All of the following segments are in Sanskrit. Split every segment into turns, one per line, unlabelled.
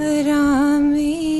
रामैया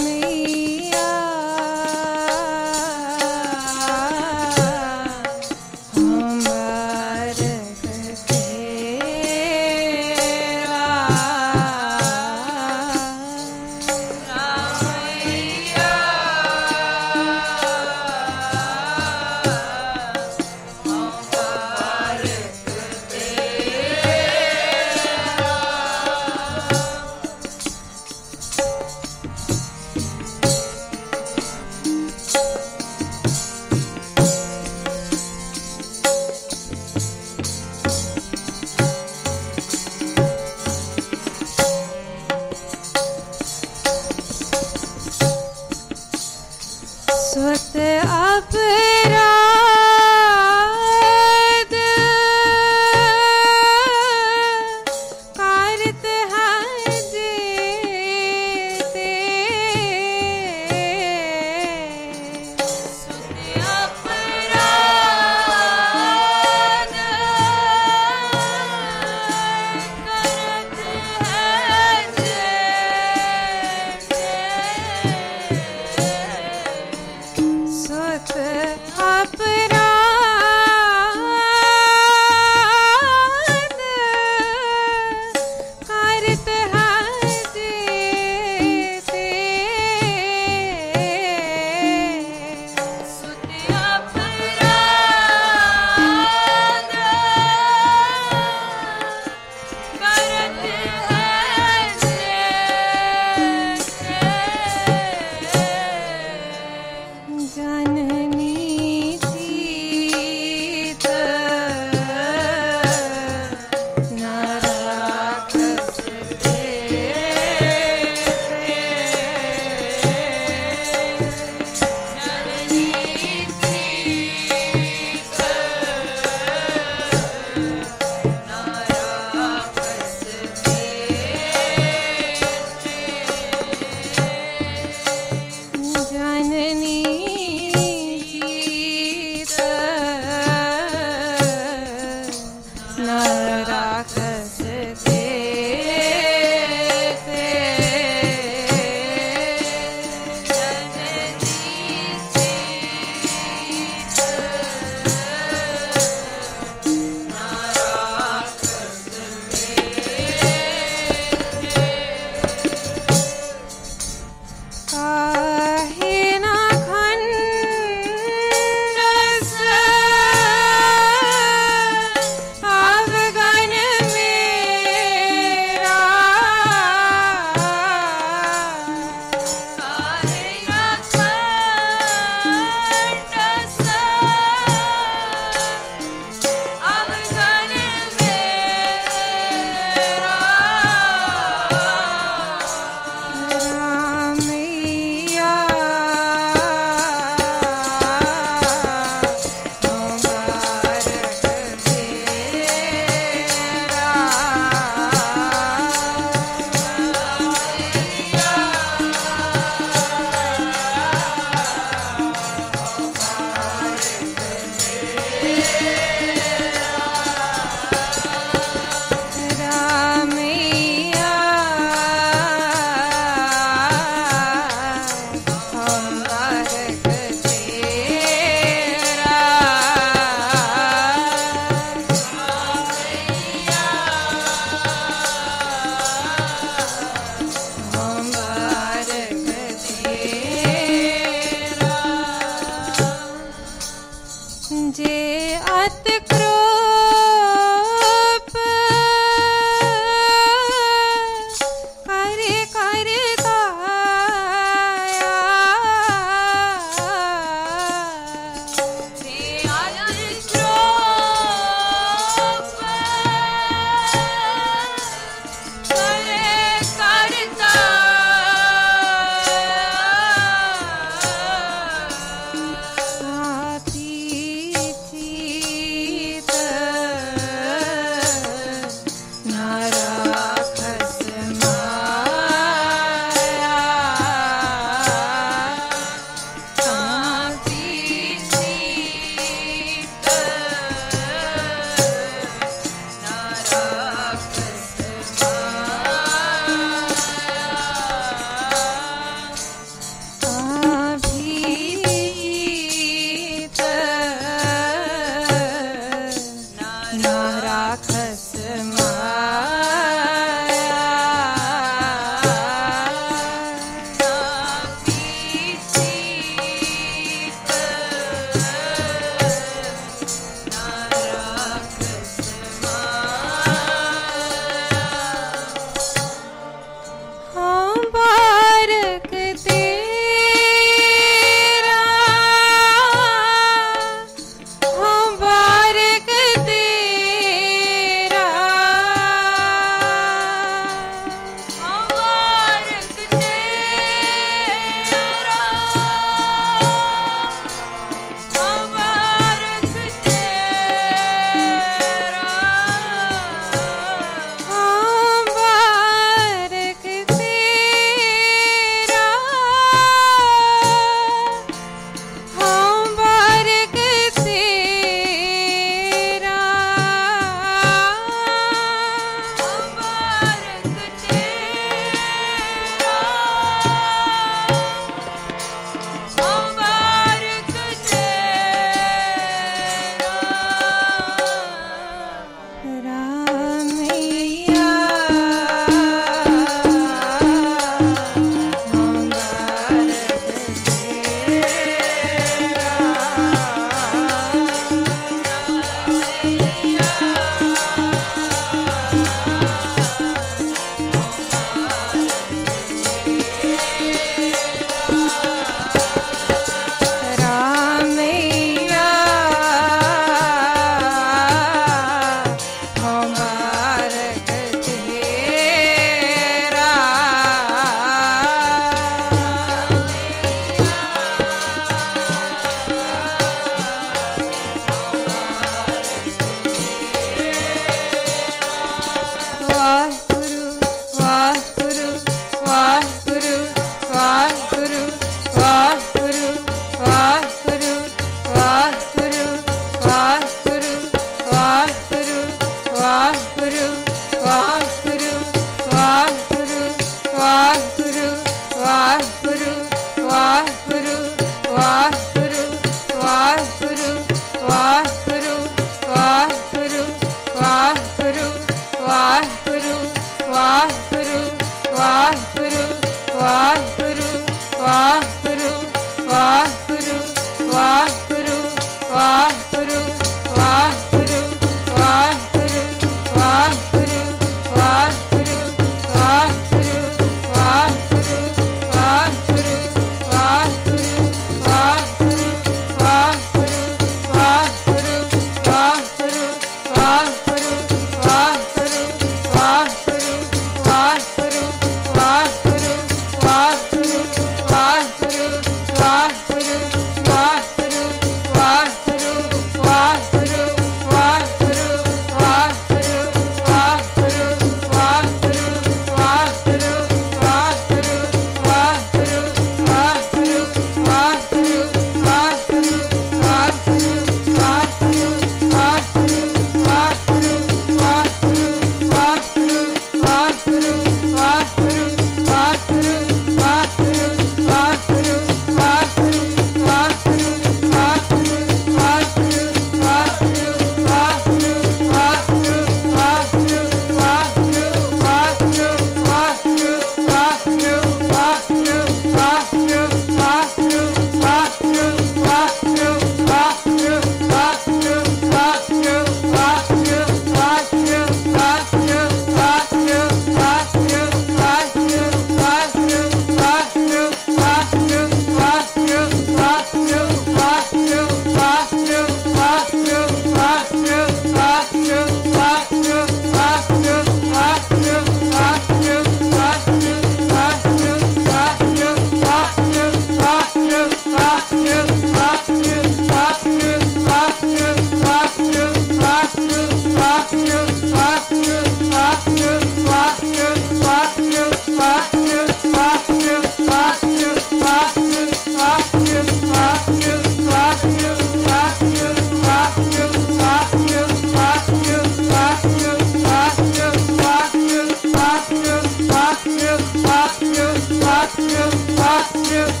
you.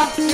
감사합니다.